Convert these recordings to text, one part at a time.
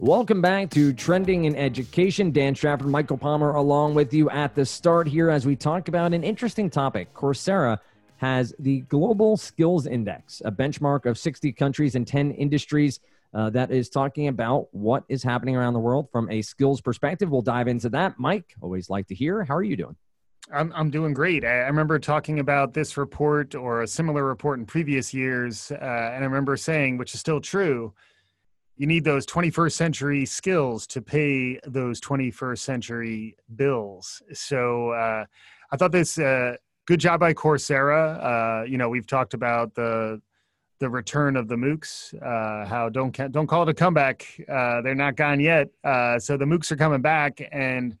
Welcome back to Trending in Education. Dan Strafford, Michael Palmer, along with you at the start here as we talk about an interesting topic. Coursera has the Global Skills Index, a benchmark of 60 countries and 10 industries uh, that is talking about what is happening around the world from a skills perspective. We'll dive into that. Mike, always like to hear. How are you doing? I'm, I'm doing great. I, I remember talking about this report or a similar report in previous years. Uh, and I remember saying, which is still true, you need those 21st century skills to pay those 21st century bills. So uh, I thought this uh, good job by Coursera. Uh, you know, we've talked about the the return of the MOOCs. Uh, how don't don't call it a comeback. Uh, they're not gone yet. Uh, so the MOOCs are coming back, and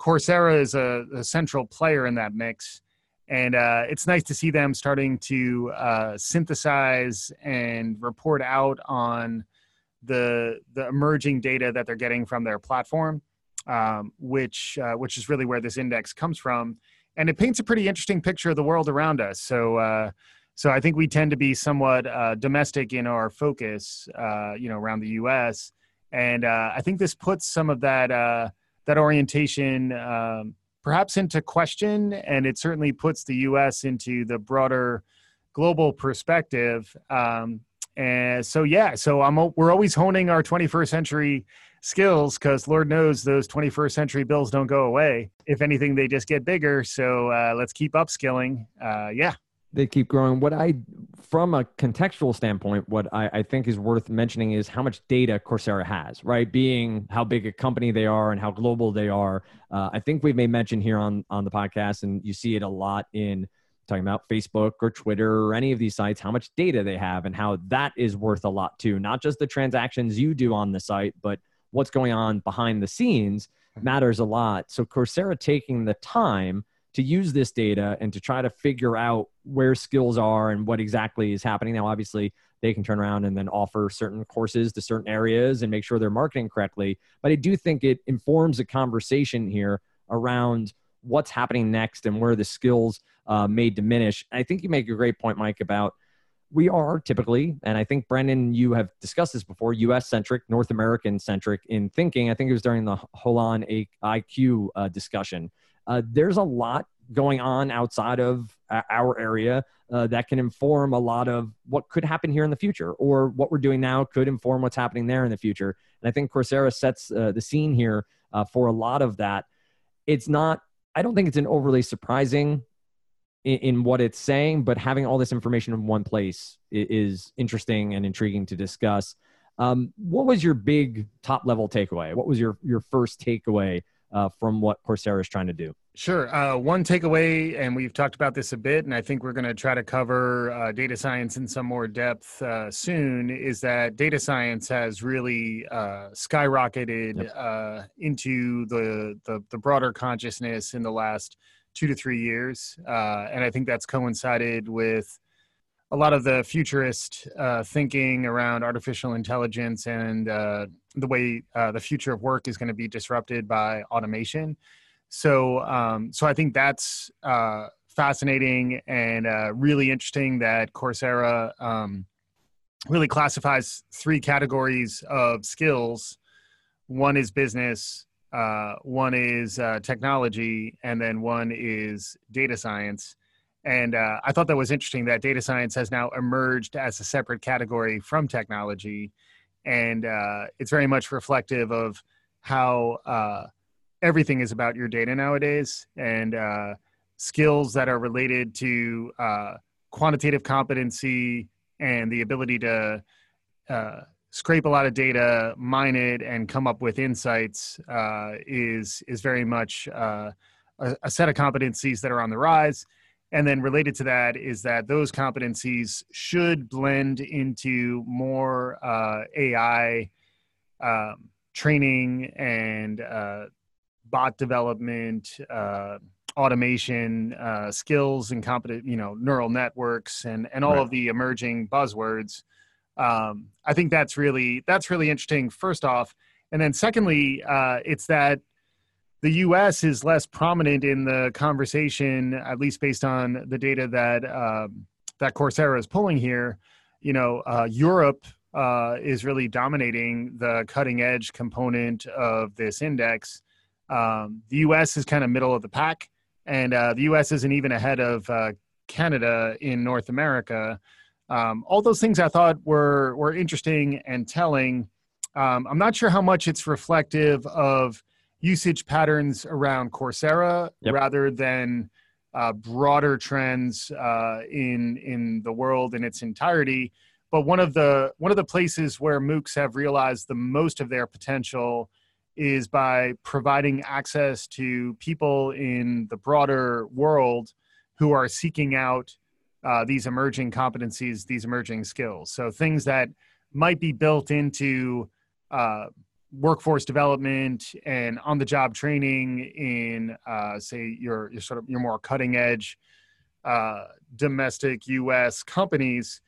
Coursera is a, a central player in that mix. And it's nice to see them starting to synthesize and report out on the the emerging data that they're getting from their platform, um, which uh, which is really where this index comes from, and it paints a pretty interesting picture of the world around us. So. Uh, so I think we tend to be somewhat uh, domestic in our focus, uh, you know, around the U.S. And uh, I think this puts some of that uh, that orientation um, perhaps into question, and it certainly puts the U.S. into the broader global perspective. Um, and so yeah, so I'm we're always honing our 21st century skills because Lord knows those 21st century bills don't go away. If anything, they just get bigger. So uh, let's keep upskilling. Uh, yeah, they keep growing. What I, from a contextual standpoint, what I, I, think is worth mentioning is how much data Coursera has, right? Being how big a company they are and how global they are. Uh, I think we've made mention here on on the podcast, and you see it a lot in talking about Facebook or Twitter or any of these sites, how much data they have and how that is worth a lot too. Not just the transactions you do on the site, but what's going on behind the scenes mm-hmm. matters a lot. So Coursera taking the time to use this data and to try to figure out where skills are and what exactly is happening. Now, obviously, they can turn around and then offer certain courses to certain areas and make sure they're marketing correctly. But I do think it informs a conversation here around what's happening next and where the skills uh, may diminish. I think you make a great point, Mike, about we are typically, and I think Brendan, you have discussed this before, U.S. centric, North American centric in thinking. I think it was during the Holon IQ uh, discussion. Uh, there's a lot going on outside of our area uh, that can inform a lot of what could happen here in the future, or what we're doing now could inform what's happening there in the future. And I think Coursera sets uh, the scene here uh, for a lot of that. It's not I don't think it's an overly surprising in, in, what it's saying, but having all this information in one place is, interesting and intriguing to discuss. Um, what was your big top level takeaway? What was your your first takeaway uh, from what Coursera is trying to do? Sure. Uh, one takeaway, and we've talked about this a bit, and I think we're going to try to cover uh, data science in some more depth uh, soon, is that data science has really uh, skyrocketed yep. Uh, into the, the, the broader consciousness in the last two to three years, uh, and I think that's coincided with a lot of the futurist thinking around artificial intelligence and the way the future of work is going to be disrupted by automation. So, um, so I think that's uh, fascinating and uh, really interesting that Coursera um, really classifies three categories of skills. One is business, uh, one is uh, technology, and then one is data science. And uh, I thought that was interesting that data science has now emerged as a separate category from technology, and uh, it's very much reflective of how everything is about your data nowadays and uh, skills that are related to uh, quantitative competency and the ability to uh, scrape a lot of data, mine it, and come up with insights uh, is is very much uh, a, a set of competencies that are on the rise. And then related to that is that those competencies should blend into more uh, AI um, training and uh, bot development, uh, automation, uh, skills, and competent, you know, neural networks, and and all right. of the emerging buzzwords. Um, I think that's really that's really interesting. First off, and then secondly, uh, it's that the U.S. is less prominent in the conversation, at least based on the data that um, that Coursera is pulling here. You know, uh, Europe uh, is really dominating the cutting edge component of this index. Um, the US is kind of middle of the pack, and uh, the US isn't even ahead of uh, Canada in North America. Um, all those things I thought were, were interesting and telling. Um, I'm not sure how much it's reflective of usage patterns around Coursera yep. rather than uh, broader trends uh, in in the world in its entirety. But one of the one of the places where MOOCs have realized the most of their potential is by providing access to people in the broader world who are seeking out uh, these emerging competencies, these emerging skills. So things that might be built into uh, workforce development and on the job training in uh, say your, your sort of your more cutting edge uh, domestic us companies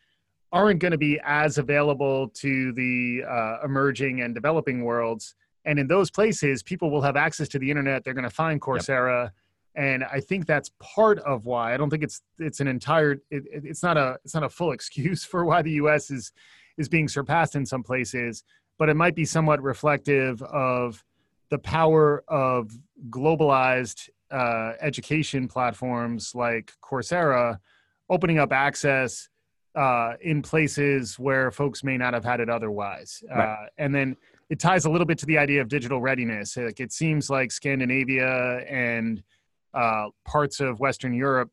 aren't going to be as available to the uh, emerging and developing worlds and in those places people will have access to the internet they're going to find coursera yep. and i think that's part of why i don't think it's it's an entire it, it's not a it's not a full excuse for why the us is is being surpassed in some places but it might be somewhat reflective of the power of globalized uh, education platforms like Coursera opening up access uh, in places where folks may not have had it otherwise. Right. Uh, and then it ties a little bit to the idea of digital readiness. Like it seems like Scandinavia and uh, parts of Western Europe,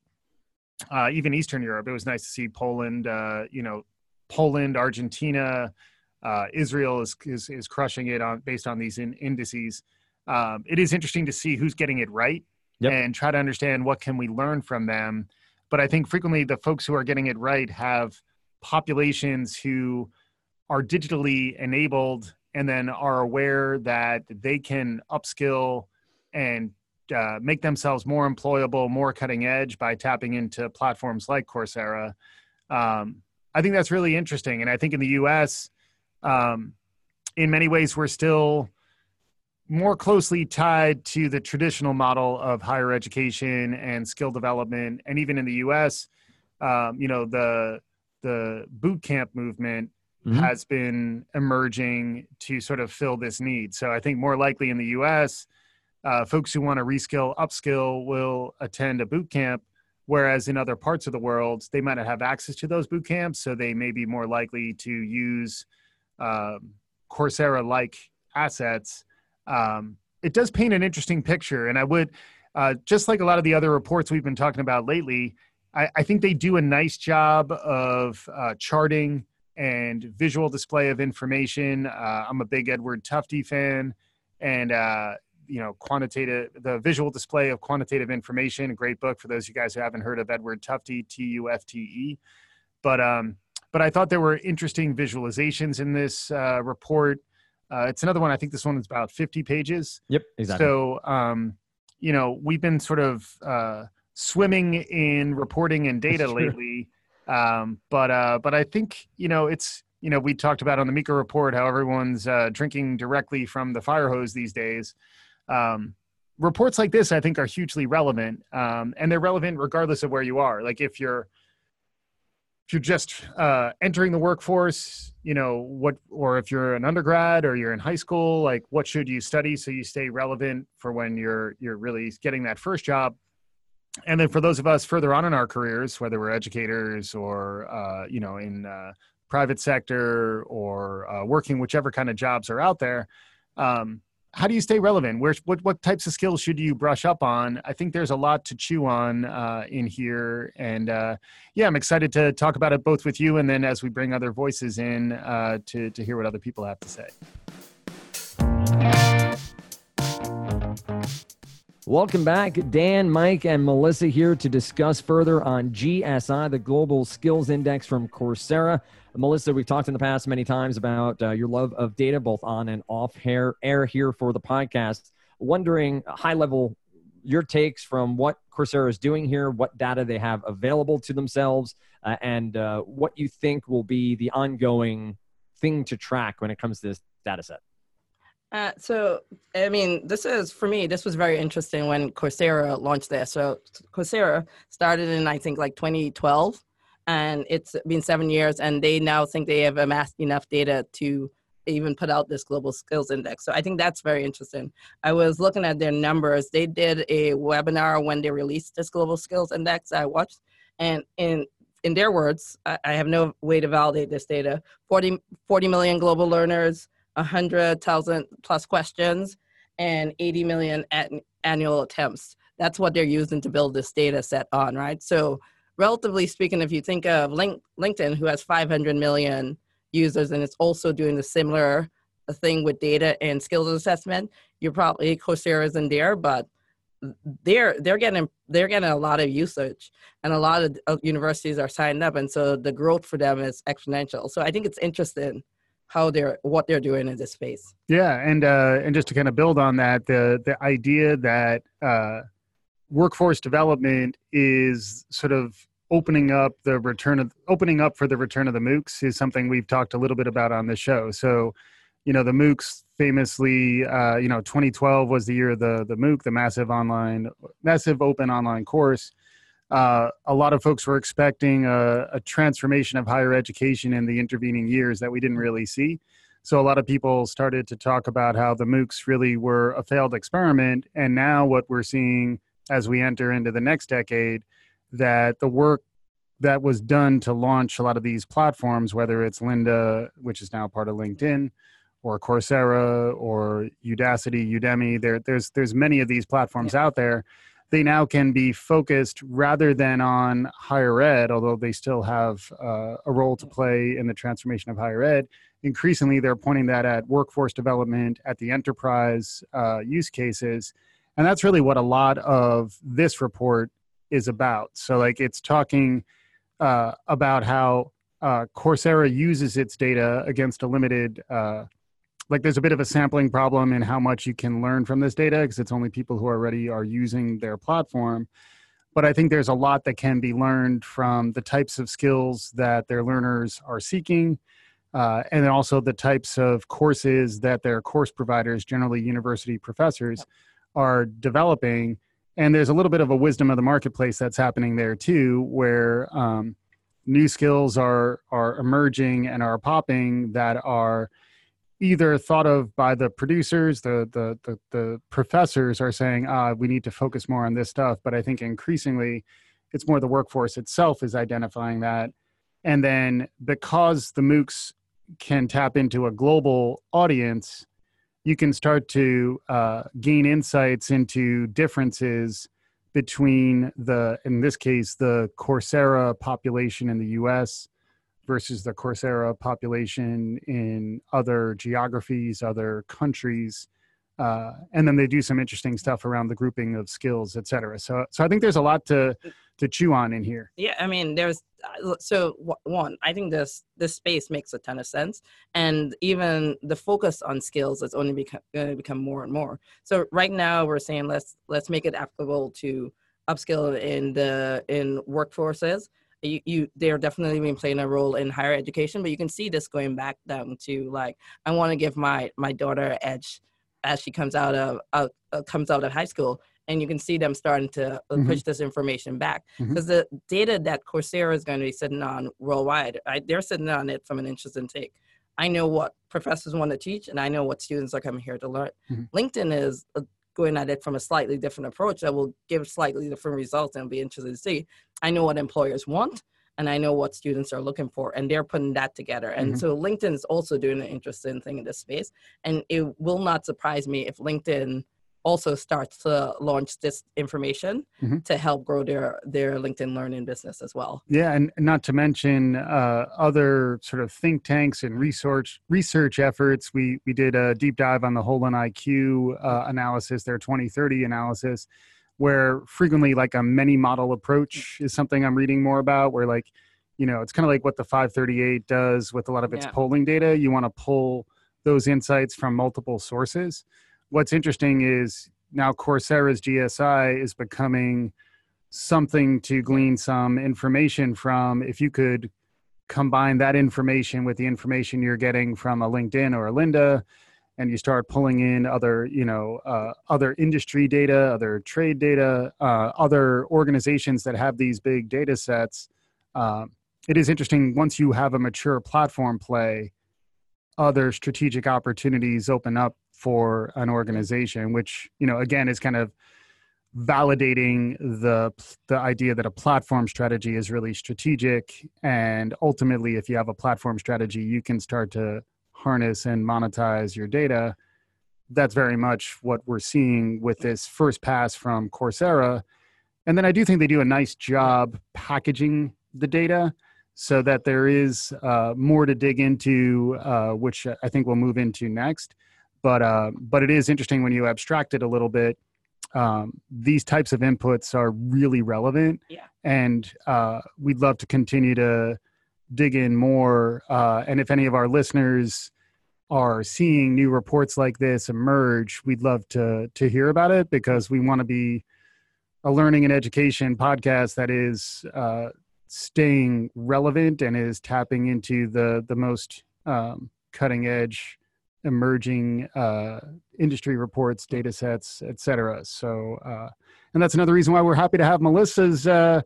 uh, even Eastern Europe, it was nice to see Poland, uh, you know, Poland, Argentina, uh, Israel is, is, is crushing it on based on these in, indices. Um, it is interesting to see who's getting it right yep. and try to understand what can we learn from them. But I think frequently the folks who are getting it right have populations who are digitally enabled and then are aware that they can upskill and uh, make themselves more employable, more cutting edge by tapping into platforms like Coursera. Um, I think that's really interesting. And I think in the US, um, in many ways, we're still more closely tied to the traditional model of higher education and skill development. And even in the U.S., um, you know, the the boot camp movement mm-hmm. has been emerging to sort of fill this need. So I think more likely in the U.S., uh, folks who want to reskill, upskill will attend a boot camp. Whereas in other parts of the world, they might not have access to those boot camps, so they may be more likely to use um, Coursera like assets, um, it does paint an interesting picture. And I would, uh, just like a lot of the other reports we've been talking about lately, I, I think they do a nice job of uh, charting and visual display of information. Uh, I'm a big Edward Tufte fan, and uh, you know, quantitative the visual display of quantitative information. A great book for those of you guys who haven't heard of Edward Tufte, T U F T E. But um, but I thought there were interesting visualizations in this uh, report. Uh, it's another one. I think this one is about 50 pages. Yep, exactly. So, um, you know, we've been sort of uh, swimming in reporting and data lately. Um, but uh, but I think you know it's you know we talked about on the Meeker report how everyone's uh, drinking directly from the fire hose these days. Um, reports like this, I think, are hugely relevant, um, and they're relevant regardless of where you are. Like if you're if you're just uh, entering the workforce, you know what, or if you're an undergrad or you're in high school, like what should you study so you stay relevant for when you're you're really getting that first job. And then for those of us further on in our careers, whether we're educators or uh, you know in uh, private sector or uh, working whichever kind of jobs are out there, um, how do you stay relevant? Where, what, what types of skills should you brush up on? I think there's a lot to chew on uh, in here. And uh, yeah, I'm excited to talk about it both with you and then as we bring other voices in uh, to, to hear what other people have to say. Welcome back. Dan, Mike, and Melissa here to discuss further on GSI, the Global Skills Index from Coursera. Melissa, we've talked in the past many times about uh, your love of data, both on and off hair, air here for the podcast. Wondering, high level, your takes from what Coursera is doing here, what data they have available to themselves, uh, and uh, what you think will be the ongoing thing to track when it comes to this data set. Uh, so, I mean, this is for me. This was very interesting when Coursera launched this. So, Coursera started in I think like 2012, and it's been seven years, and they now think they have amassed enough data to even put out this global skills index. So I think that's very interesting. I was looking at their numbers. They did a webinar when they released this global skills index. I watched, and in in their words, I, I have no way to validate this data. 40, 40 million global learners, 100,000 plus questions, and 80 million at, annual attempts. That's what they're using to build this data set on, right? So relatively speaking, if you think of Link, LinkedIn, who has 500 million users and it's also doing the similar thing with data and skills assessment, you're probably Coursera's in there, but they're they're getting they're getting a lot of usage and a lot of universities are signed up and so the growth for them is exponential so i think it's interesting how they're what they're doing in this space yeah and uh and just to kind of build on that the the idea that uh workforce development is sort of opening up the return of opening up for the return of the MOOCs is something we've talked a little bit about on the show. So, you know, the MOOCs famously, uh, you know, 2012 was the year of the the MOOC, the massive online, massive open online course. Uh, a lot of folks were expecting a, a transformation of higher education in the intervening years that we didn't really see. So a lot of people started to talk about how the MOOCs really were a failed experiment, and now what we're seeing as we enter into the next decade that the work that was done to launch a lot of these platforms, whether it's Lynda, which is now part of LinkedIn, or Coursera, or Udacity, Udemy, there, there's there's many of these platforms yeah. out there. They now can be focused rather than on higher ed, although they still have uh, a role to play in the transformation of higher ed. Increasingly, they're pointing that at workforce development, at the enterprise uh, use cases, and that's really what a lot of this report is about. So like it's talking uh, about how uh, Coursera uses its data against a limited, uh, like there's a bit of a sampling problem in how much you can learn from this data because it's only people who already are using their platform. But I think there's a lot that can be learned from the types of skills that their learners are seeking. Uh, and then also the types of courses that their course providers, generally university professors, are developing and there's a little bit of a wisdom of the marketplace that's happening there too where um, new skills are are emerging and are popping that are either thought of by the producers the the the, the professors are saying ah we need to focus more on this stuff but i think increasingly it's more the workforce itself is identifying that. And then because the moocs can tap into a global audience you can start to uh, gain insights into differences between the, in this case, the Coursera population in the US versus the Coursera population in other geographies, other countries. Uh, and then they do some interesting stuff around the grouping of skills, et cetera. So, so I think there's a lot to to chew on in here. Yeah, I mean, there's uh, so one. I think this this space makes a ton of sense, and even the focus on skills is only going to become more and more. So right now we're saying let's let's make it applicable to upskill in the in workforces. You, you they're definitely been playing a role in higher education, but you can see this going back down to like I want to give my my daughter edge as she comes out of uh, comes out of high school and you can see them starting to uh, mm-hmm. push this information back because mm-hmm. the data that Coursera is going to be sitting on worldwide, I, they're sitting on it from an interest intake. I know what professors want to teach, and I know what students are coming here to learn. Mm-hmm. LinkedIn is uh, going at it from a slightly different approach that will give slightly different results, and be interested to see. I know what employers want, and I know what students are looking for, and they're putting that together. And mm-hmm. so LinkedIn is also doing an interesting thing in this space, and it will not surprise me if LinkedIn also starts to launch this information mm-hmm. to help grow their their linkedin learning business as well yeah and not to mention uh, other sort of think tanks and research research efforts we we did a deep dive on the Holon IQ uh, analysis their 2030 analysis where frequently like a many model approach is something i'm reading more about where like you know it's kind of like what the 538 does with a lot of its yeah. polling data you want to pull those insights from multiple sources what's interesting is now Coursera's GSI is becoming something to glean some information from. If you could combine that information with the information you're getting from a LinkedIn or a Lynda, and you start pulling in other, you know, uh, other industry data, other trade data, uh, other organizations that have these big data sets, uh, it is interesting once you have a mature platform play, other strategic opportunities open up for an organization, which you know again is kind of validating the the idea that a platform strategy is really strategic. And ultimately if you have a platform strategy you can start to harness and monetize your data. That's very much what we're seeing with this first pass from coursera. And then i do think they do a nice job packaging the data so that there is uh, more to dig into uh, which i think we'll move into next but uh, but it is interesting when you abstract it a little bit um, these types of inputs are really relevant. Yeah. And uh, we'd love to continue to dig in more. Uh, and if any of our listeners are seeing new reports like this emerge, we'd love to to hear about it because we want to be a learning and education podcast that is uh, staying relevant and is tapping into the the most um, cutting edge emerging uh, industry reports, data sets, et cetera. So, uh, and that's another reason why we're happy to have Melissa's uh,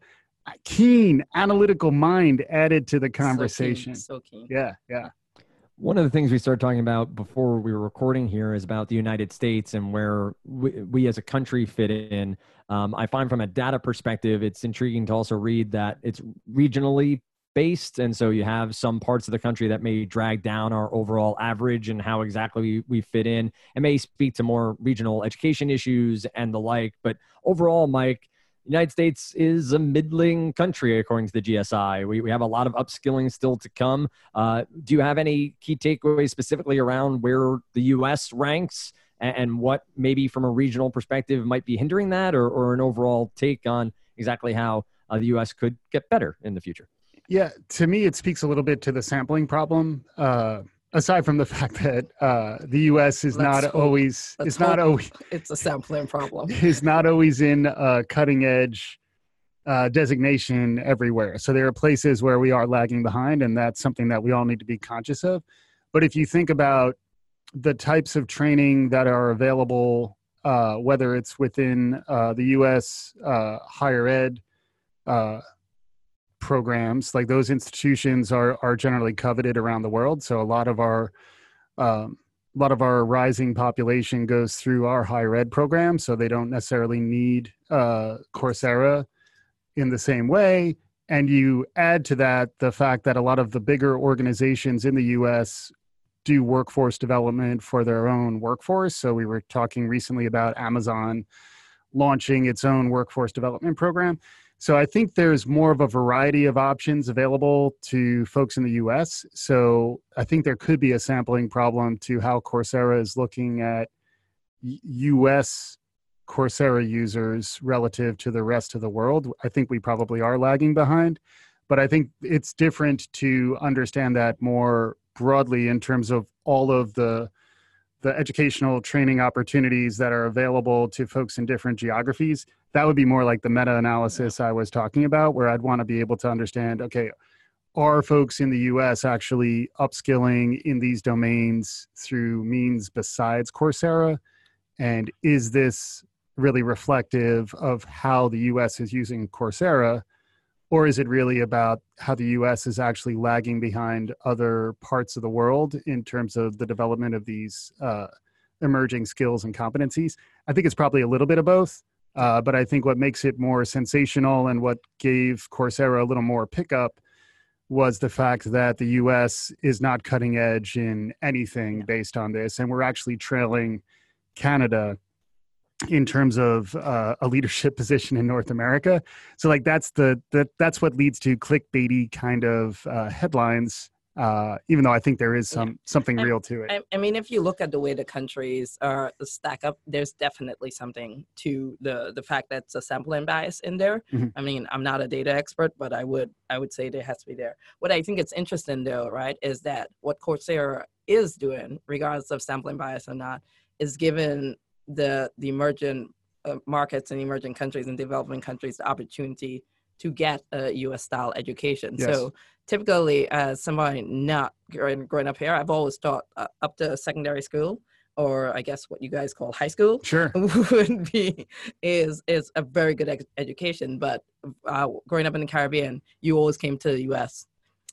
keen analytical mind added to the conversation. So keen. So keen. Yeah, yeah. One of the things we started talking about before we were recording here is about the United States and where we, we as a country fit in. Um, I find from a data perspective, it's intriguing to also read that it's regionally based and so you have some parts of the country that may drag down our overall average and how exactly we, we fit in. And may speak to more regional education issues and the like but overall mike the united states is a middling country according to the gsi we, we have a lot of upskilling still to come. Uh, do you have any key takeaways specifically around where the us ranks and, and what maybe from a regional perspective might be hindering that or, or an overall take on exactly how uh, the us could get better in the future yeah, to me, it speaks a little bit to the sampling problem. Uh, aside from the fact that uh, the U.S. is Let's not hope- always let's is not always It's a sampling problem. is not always in a cutting edge uh, designation everywhere. So there are places where we are lagging behind, and that's something that we all need to be conscious of. But if you think about the types of training that are available, uh, whether it's within uh, the U.S. Uh, higher ed uh, programs, like those institutions are are generally coveted around the world. So a lot of our um, a lot of our rising population goes through our higher ed program, so they don't necessarily need uh, Coursera in the same way. And you add to that the fact that a lot of the bigger organizations in the U.S. do workforce development for their own workforce. So we were talking recently about Amazon launching its own workforce development program. So I think there's more of a variety of options available to folks in the US. So I think there could be a sampling problem to how Coursera is looking at US Coursera users relative to the rest of the world. I think we probably are lagging behind, but I think it's different to understand that more broadly in terms of all of the the educational training opportunities that are available to folks in different geographies that would be more like the meta analysis i was talking about where i'd want to be able to understand okay are folks in the us actually upskilling in these domains through means besides coursera? And is this really reflective of how the us is using coursera or is it really about how the US is actually lagging behind other parts of the world in terms of the development of these uh, emerging skills and competencies? I think it's probably a little bit of both. Uh, but I think what makes it more sensational and what gave Coursera a little more pickup was the fact that the US is not cutting edge in anything based on this. And we're actually trailing Canada in terms of uh, a leadership position in North America. So like that's the that that's what leads to clickbaity kind of uh, headlines. Uh, even though I think there is some something I- real to it. I, I mean, if you look at the way the countries are stack up, there's definitely something to the the fact that it's a sampling bias in there. Mhm. I mean, I'm not a data expert, but I would I would say there has to be there. What I think it's interesting though, right, is that what Coursera is doing, regardless of sampling bias or not, is giving the the emerging uh, markets and emerging countries and developing countries the opportunity to get a U.S. style education. Yes. So typically, as somebody not growing, growing up here, I've always taught uh, up to secondary school. or I guess what you guys call high school, Sure. would be is is a very good ex- education. But uh, growing up in the Caribbean, you always came to the U.S.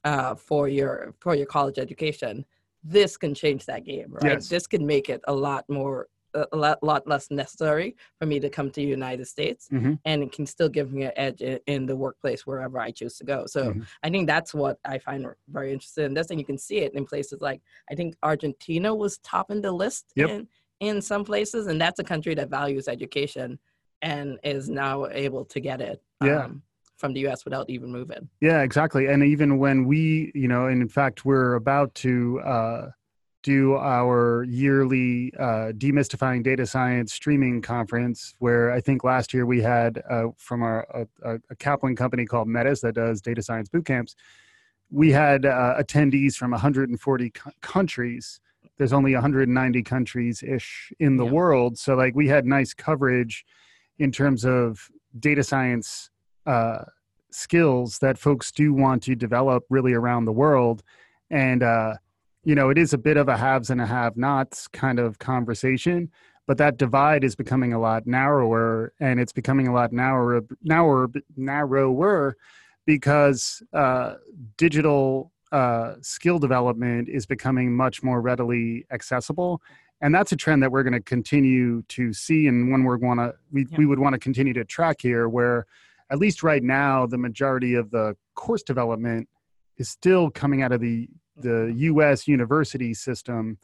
Uh, for your for your college education. This can change that game, right? Yes. This can make it a lot more a lot, lot less necessary for me to come to the United States, Mhm. and it can still give me an edge in, in the workplace wherever I choose to go. So Mhm. I think that's what I find very interesting in this, and you can see it in places like I think Argentina was topping the list Yep. in in some places, and that's a country that values education and is now able to get it Yeah. um, from the U.S. without even moving. Yeah, exactly. And even when we, you know, and in fact, we're about to uh, do our yearly uh, demystifying data science streaming conference, where I think last year we had uh, from our a, a Kaplan company called Metis that does data science boot camps. We had uh, attendees from 140 co- countries. There's only 190 countries ish in the Yeah. world, so like we had nice coverage in terms of data science uh, skills that folks do want to develop really around the world and uh you know it is a bit of a haves and a have nots kind of conversation but that divide is becoming a lot narrower and it's becoming a lot narrower narrower narrower because uh digital uh skill development is becoming much more readily accessible and that's a trend that we're going to continue to see and one we're going to we, Yeah. we would want to continue to track here where at least right now, the majority of the course development is still coming out of the the U.S. university system,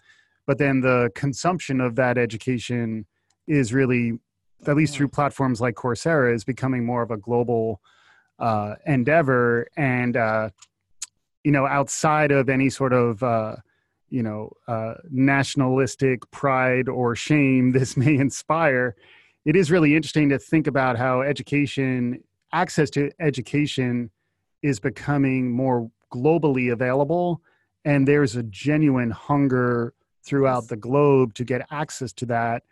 but then the consumption of that education is really, at least through platforms like Coursera, is becoming more of a global uh, endeavor. And uh, you know, outside of any sort of uh, you know uh, nationalistic pride or shame this may inspire, it is really interesting to think about how education access to education is becoming more globally available and there's a genuine hunger throughout the globe to get access to that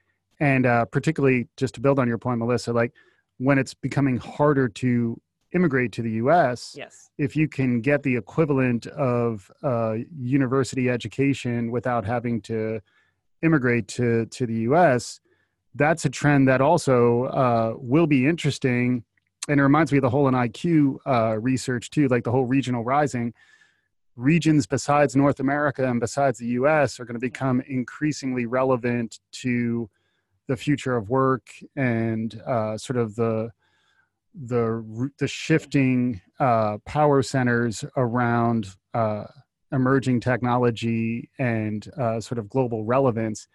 and uh, particularly just to build on your point melissa like when it's becoming harder to immigrate to the us Yes. if you can get the equivalent of uh, university education without having to immigrate to to the U.S., that's a trend that also uh, will be interesting. And it reminds me of the Holon IQ uh, research too, like the whole regional rising. Regions besides North America and besides the U.S. are going to become increasingly relevant to the future of work and uh, sort of the the the shifting uh, power centers around uh, emerging technology and uh, sort of global relevance.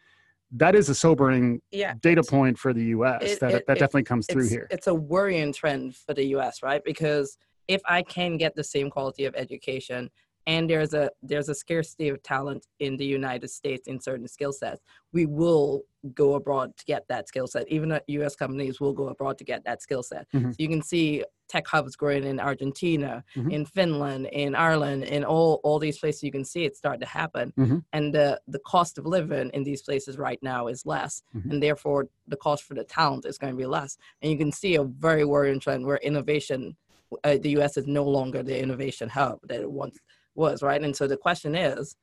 That is a sobering Yeah. data point for the U.S. It- that it- that it- definitely comes through here. It's a worrying trend for the U.S., right? Because if I can get the same quality of education, and there's a there's a scarcity of talent in the United States in certain skill sets, we will go abroad to get that skill set. Even U.S. companies will go abroad to get that skill set. Mhm. So you can see tech hubs growing in Argentina, Mhm. in Finland, in Ireland, in all all these places. You can see it start to happen, Mhm. and the the cost of living in these places right now is less, Mhm. and therefore the cost for the talent is going to be less. And you can see a very worrying trend where innovation, uh, the U.S. is no longer the innovation hub that it once was, right? And so the question is,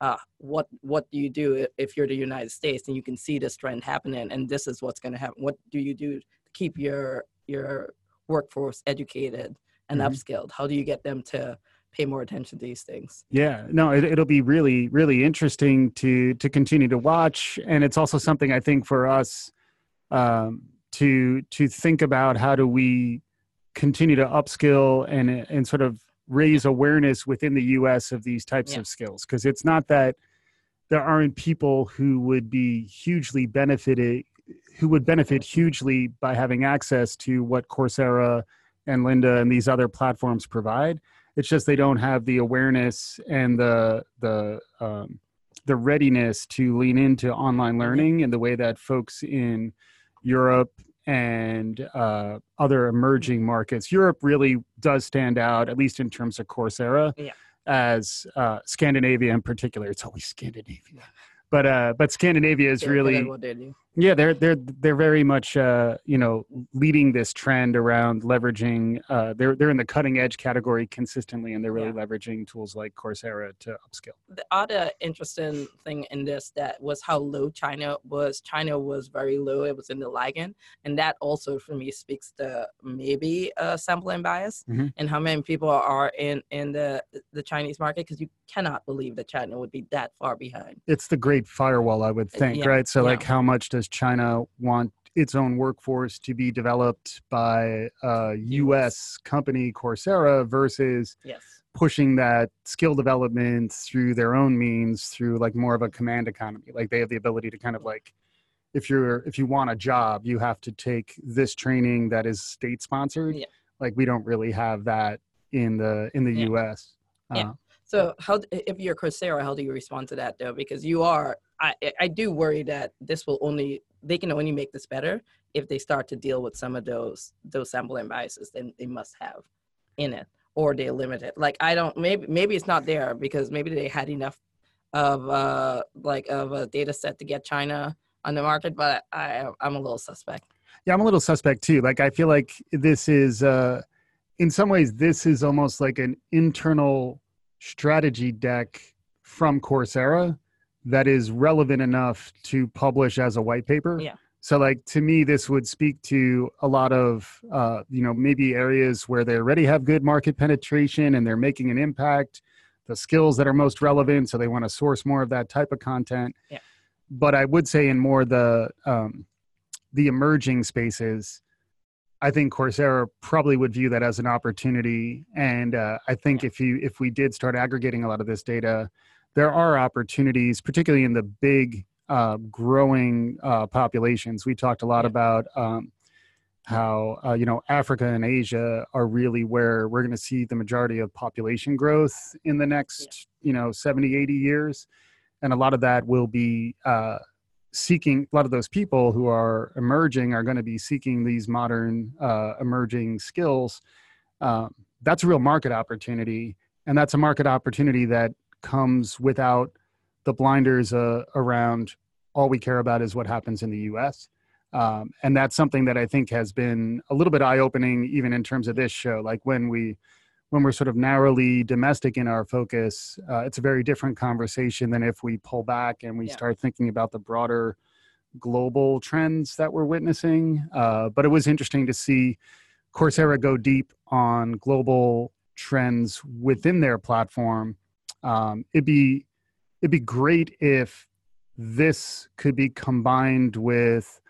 uh, what what do you do if you're the United States and you can see this trend happening, and this is what's going to happen? What do you do to keep your your workforce educated and Mhm. upskilled? How do you get them to pay more attention to these things? Yeah, no, it, it'll be really, really interesting to to continue to watch, and it's also something I think for us um, to to think about how do we continue to upskill and and sort of raise awareness within the U.S. of these types Yeah. of skills because it's not that there aren't people who would be hugely benefited who would benefit hugely by having access to what Coursera and Lynda and these other platforms provide it's just they don't have the awareness and the the um, the readiness to lean into online learning in the way that folks in Europe and uh, other emerging markets. Europe really does stand out, at least in terms of Coursera, Yeah. as uh, Scandinavia in particular. It's always Scandinavia, but uh, but Scandinavia is at really what they do. Yeah, they're they're they're very much uh, you know leading this trend around leveraging. Uh, they're they're in the cutting edge category consistently, and they're really yeah. leveraging tools like Coursera to upskill. The other interesting thing in this that was how low China was. China was very low; it was in the lagging, and that also for me speaks to maybe a sampling bias mm-hmm. and how many people are in in the the Chinese market because you cannot believe that China would be that far behind. It's the great firewall, I would think, yeah. right? So, yeah. like, how much does China want its own workforce to be developed by a U.S. company, Coursera, versus yes. pushing that skill development through their own means, through like more of a command economy. Like they have the ability to kind of like, if you're if you want a job, you have to take this training that is state sponsored. Yeah. Like we don't really have that in the in the yeah. U.S. Yeah. Uh, so how if you're Coursera, how do you respond to that though? Because you are, I I do worry that this will only they can only make this better if they start to deal with some of those those sampling biases then they must have in it or they limit it. Like I don't maybe maybe it's not there because maybe they had enough of uh like of a data set to get China on the market, but I I'm a little suspect. Yeah, I'm a little suspect too. Like I feel like this is uh in some ways this is almost like an internal strategy deck from Coursera that is relevant enough to publish as a white paper. Yeah. So like to me, this would speak to a lot of uh, you know maybe areas where they already have good market penetration and they're making an impact, the skills that are most relevant, so they want to source more of that type of content. Yeah. But I would say in more the um, the emerging spaces, I think Coursera probably would view that as an opportunity. And uh, I think if you if we did start aggregating a lot of this data, there are opportunities, particularly in the big uh, growing uh, populations. We talked a lot about um, how uh, you know Africa and Asia are really where we're going to see the majority of population growth in the next you know 70, 80 years, and a lot of that will be uh, seeking a lot of those people who are emerging are going to be seeking these modern uh, emerging skills. Um, that's a real market opportunity and that's a market opportunity that comes without the blinders uh, around all we care about is what happens in the us um, and that's something that i think has been a little bit eye-opening even in terms of this show like when we when we're sort of narrowly domestic in our focus, uh, it's a very different conversation than if we pull back and we yeah. start thinking about the broader global trends that we're witnessing. Uh, but it was interesting to see Coursera go deep on global trends within their platform. Um, it'd be it'd be great if this could be combined with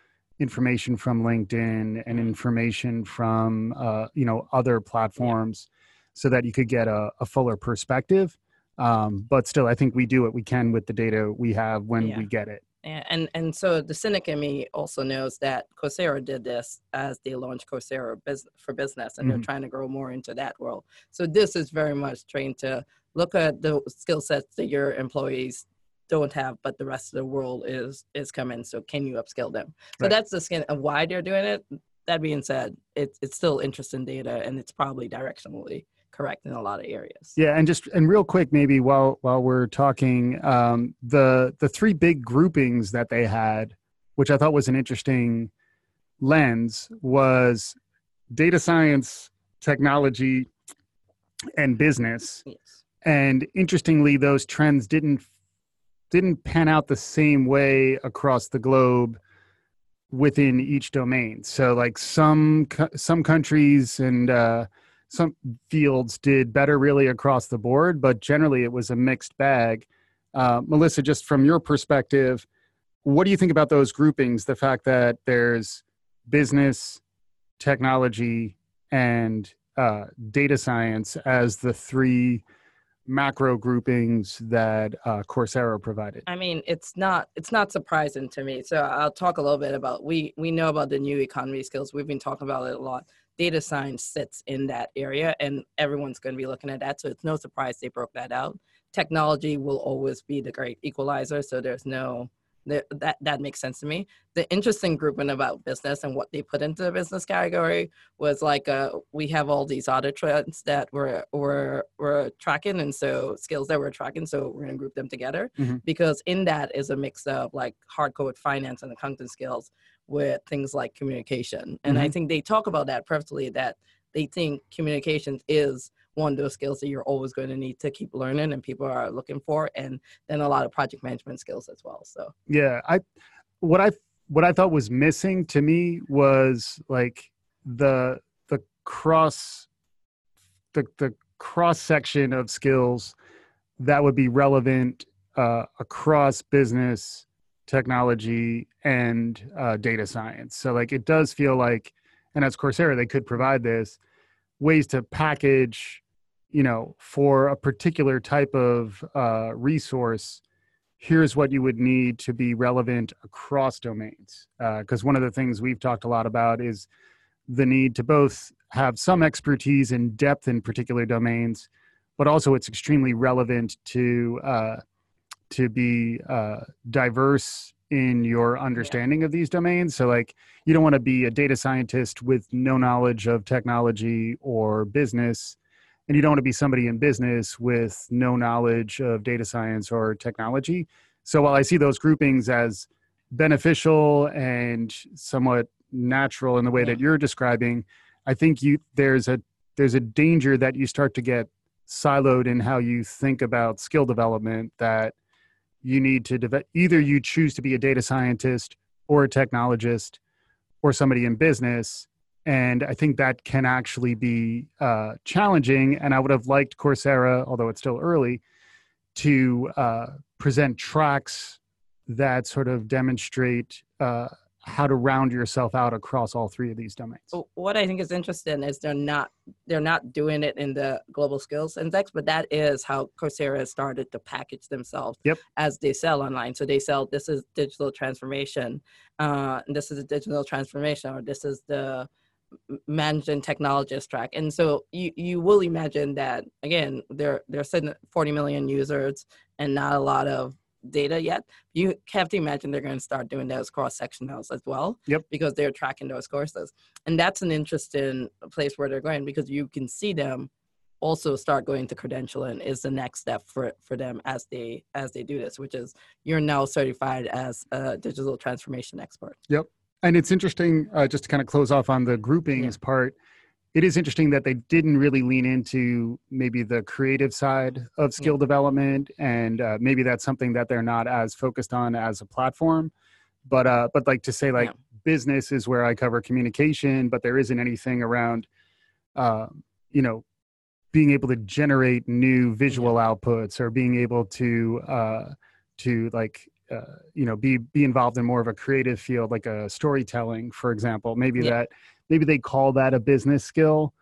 information from LinkedIn and information from uh, you know other platforms so that you could get a, a fuller perspective. Um, but still, I think we do what we can with the data we have when yeah. we get it. And and so the cynic in me also knows that Coursera did this as they launched Coursera for business, and mm-hmm. they're trying to grow more into that world. So this is very much trying to look at the skill sets that your employees don't have, but the rest of the world is is coming. So can you upskill them? So right. that's the skin of why they're doing it. That being said, it's it's still interesting data, and it's probably directionally correct in a lot of areas. Yeah, and just and real quick, maybe while while we're talking, um, the the three big groupings that they had, which I thought was an interesting lens, was data science, technology, and business. Yes. And interestingly, those trends didn't didn't pan out the same way across the globe within each domain. So, like some some countries and uh, some fields did better really across the board, but generally it was a mixed bag. Uh, Melissa, just from your perspective, what do you think about those groupings? The fact that there's business, technology, and uh, data science as the three macro groupings that uh, Coursera provided? I mean, it's not it's not surprising to me. So I'll talk a little bit about we we know about the new economy skills. We've been talking about it a lot data science sits in that area and everyone's going to be looking at that so it's no surprise they broke that out. Technology will always be the great equalizer so there's no that that, that makes sense to me. The interesting grouping about business and what they put into the business category was like uh, we have all these audit trends that we're, we're, we're tracking, and so skills that we're tracking, so we're gonna group them together Mhm. because in that is a mix of like hardcore finance and accounting skills with things like communication. And I think they talk about that perfectly that they think communications is one of those skills that you're always going to need to keep learning and people are looking for and then a lot of project management skills as well so Yeah, I what I what I thought was missing to me was like the the cross the the cross section of skills that would be relevant uh, across business, technology, and uh, data science. So like it does feel like, and as Coursera, they could provide this ways to package, you know, for a particular type of uh, resource here's what you would need to be relevant across domains. Because one of the things we've talked a lot about is the need to both have some expertise and depth in particular domains, but also it's extremely relevant to uh, to be uh, diverse in your understanding of these domains. So, like, you don't want to be a data scientist with no knowledge of technology or business and you don't want to be somebody in business with no knowledge of data science or technology. So while I see those groupings as beneficial and somewhat natural in the way that you're describing, I think you there's a there's a danger that you start to get siloed in how you think about skill development that you need to develop either you choose to be a data scientist or a technologist or somebody in business and I think that can actually be uh, challenging. And I would have liked Coursera, although it's still early, to uh, present tracks that sort of demonstrate uh, how to round yourself out across all three of these domains. What I think is interesting is they're not they're not doing it in the global skills index, but that is how Coursera started to package themselves Yep. as they sell online. So they sell this is digital transformation, uh, and this is a digital transformation, or this is the m- managing technologist track. And so you you will imagine that again they're they're sitting at 40 million users and not a lot of data yet. You have to imagine they're going to start doing those cross sectionals as well Yep. because they're tracking those courses and that's an interesting place where they're going because you can see them also start going to credentialing is the next step for for them as they as they do this which is you're now certified as a digital transformation expert And it's interesting, uh, just to kind of close off on the groupings part, it is interesting that they didn't really lean into maybe the creative side of skill development. And uh, maybe that's something that they're not as focused on as a platform. But, uh, but like to say, like, Yeah. business is where I cover communication, but there isn't anything around, uh, you know, being able to generate new visual outputs or being able to, uh, to like uh, you know be be involved in more of a creative field like a storytelling for example. Maybe Yeah. that maybe they call that a business skill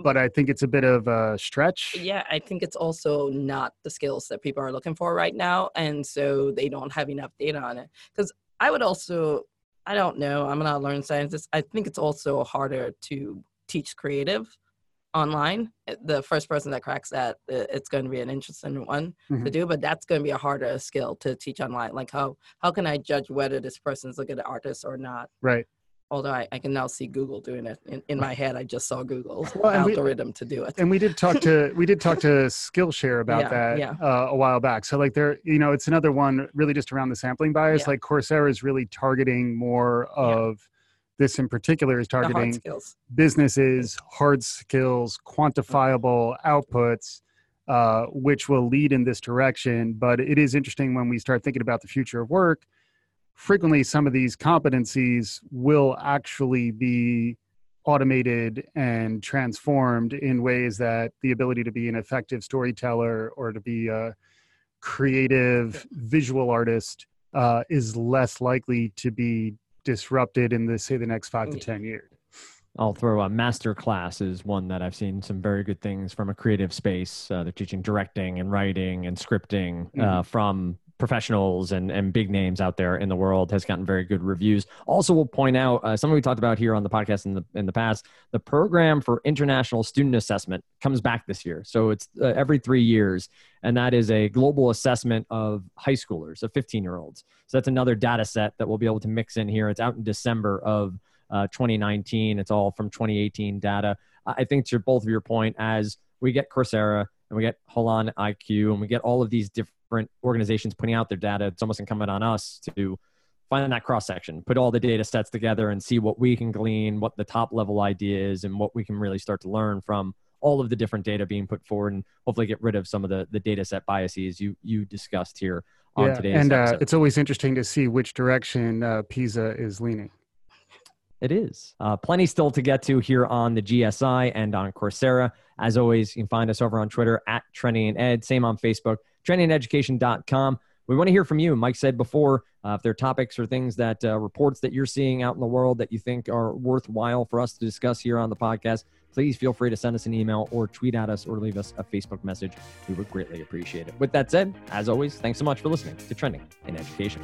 but i think it's a bit of a stretch. Yeah i think it's also not the skills that people are looking for right now and so they don't have enough data on it. Because i would also i don't know i'm not a learned scientist i think it's also harder to teach creative online Uh, the first person that cracks that it's going to be an interesting one to Mhm. do but that's going to be a harder skill to teach online like how how can i judge whether this person's a good artist or not? Right. Although i, I can now see google doing it. In, in my head i just saw google's Well, and we- algorithm to do it. and we did talk to we did talk to skillshare about Yeah, that yeah. Uh, a while back. So like there you know it's another one really just around the sampling bias. Yeah. like coursera is really targeting more of this in particular is hard targeting skills businesses, hard skills, quantifiable outputs, uh, which will lead in this direction. But it is interesting when we start thinking about the future of work. Frequently, some of these competencies will actually be automated and transformed in ways that the ability to be an effective storyteller or to be a creative visual artist uh, is less likely to be disrupted in the say the next five to ten years. I'll throw a MasterClass is one that I've seen some very good things from a creative space. Uh, they're teaching directing and writing and scripting uh, from professionals and, and big names out there in the world has gotten very good reviews. Also, we'll point out uh, something we talked about here on the podcast in the in the past. The program for international student assessment comes back this year, so it's uh, every three years, and that is a global assessment of high schoolers, of 15 year olds. So that's another data set that we'll be able to mix in here. It's out in December of uh, 2019. It's all from 2018 data. I think to both of your point, as we get Coursera and we get Holon IQ and we get all of these different organizations putting out their data, it's almost incumbent on us to find that cross section, put all the data sets together and see what we can glean, what the top level idea is, and what we can really start to learn from all of the different data being put forward and hopefully get rid of some of the, the data set biases you, you discussed here on yeah, today's and uh, it's always interesting to see which direction uh, PISA is leaning. It is. Uh, plenty still to get to here on the GSI and on Coursera. As always, you can find us over on Twitter at Trending and Ed. Same on Facebook, trendingeducation.com. We want to hear from you. Mike said before, uh, if there are topics or things that uh, reports that you're seeing out in the world that you think are worthwhile for us to discuss here on the podcast, please feel free to send us an email or tweet at us or leave us a Facebook message. We would greatly appreciate it. With that said, as always, thanks so much for listening to Trending in Education.